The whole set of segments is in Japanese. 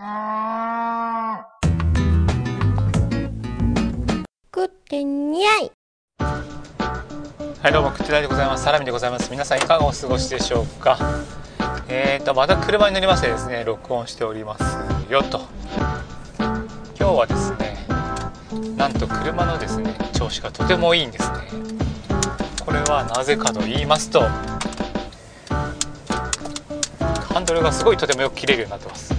食ってにゃい。はいどうも食ってないでございます。サラミでございます。皆さんいかがお過ごしでしょうか？えーとまた車に乗りましてですね録音しておりますよと。今日はですねなんと車のですね調子がとてもいいんですね。これはなぜかと言いますとハンドルがすごいとてもよく切れるようになってます。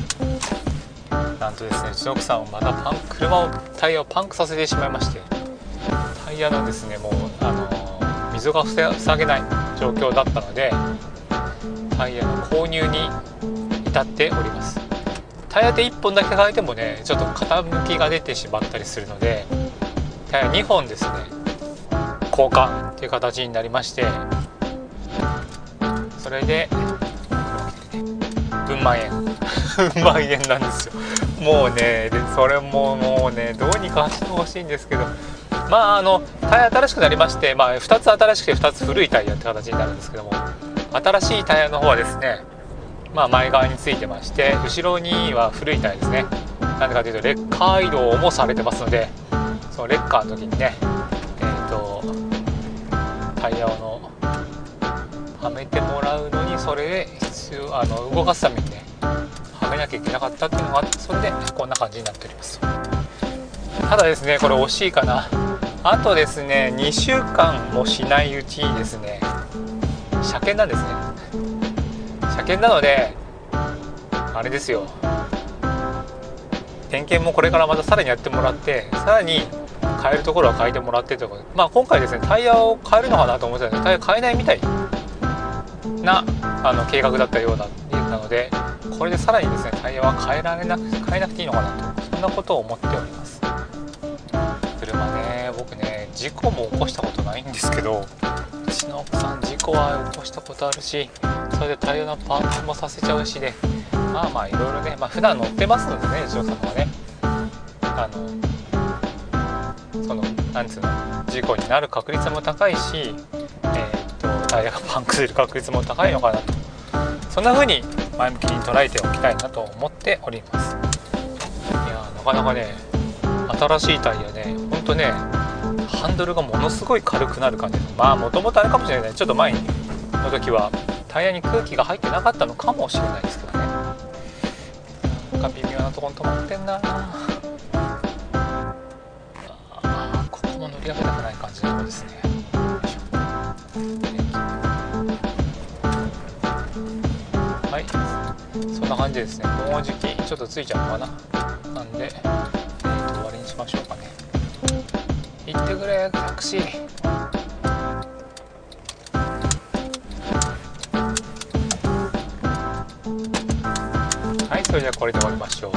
なんとですねうちの奥さんはまたパン車をタイヤをパンクさせてしまいましてタイヤのですねもうあの溝が塞げない状況だったのでタイヤの購入に至っております。タイヤで1本だけ変えてもねちょっと傾きが出てしまったりするのでタイヤ2本ですね交換っていう形になりましてそれでうん万円。うん万円なんですよ。もうねでそれももうねどうにかしてほしいんですけど。まああのタイヤ新しくなりまして、まあ、2つ新しくて2つ古いタイヤって形になるんですけども。新しいタイヤの方はですね、まあ、前側についてまして後ろには古いタイヤですね。なんでかというとレッカー移動もされてますのでそのレッカーの時にねえっ、ー、とタイヤをのはめてもらうのにそれで必要あの動かすためにねはめなきゃいけなかったっていうのがあってそれでこんな感じになっております。ただですねこれ惜しいかな。あとですね2週間もしないうちにですね車検なんですね。車検なのであれですよ。点検もこれからまたさらにやってもらってさらに変えるところは変えてもらってということでまあ今回ですねタイヤを変えるのかなと思ってたんですけどタイヤ変えないみたい。なあの計画だったようななのでこれでさらにですねタイヤは変えられな変えなくていいのかなとそんなことを思っております。車ね僕ね事故も起こしたことないんですけどうちの奥さん事故は起こしたことあるしそれでタイヤのパンクもさせちゃうしでまあまあいろいろねまあ普段乗ってますのでねうちのさんはね。あのそのなんつうの事故になる確率も高いしえー、タイヤがパンクする確率も高いのかなと。そんな風に前向きに捉えておきたいなと思っております。いやなかなかね新しいタイヤねほんとねハンドルがものすごい軽くなる感じまあもともとあれかもしれない。ちょっと前の時はタイヤに空気が入ってなかったのかもしれないですけどね。なんか微妙なとこに止まってんな。あここも乗り上げたくない感じのとこですね。そんな感じですね。もうじきちょっとついちゃうかな。なんで、えー、と終わりにしましょうかね。行ってくれタクシー。はいそれではこれで終わりましょう。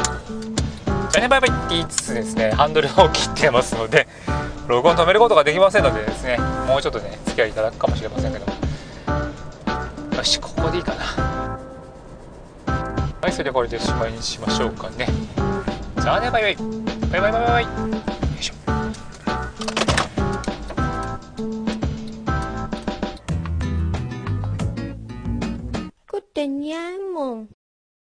じゃあねバイバイって言いつつですねハンドルを切ってますので録音止めることができませんのでですねもうちょっとね付き合いいただくかもしれませんけど。よしここでいいかな。それではこれでおしまいにしましょうかね。じゃあねバイバイ。バイバイバイバイ。よいしょ。食ってにゃいもん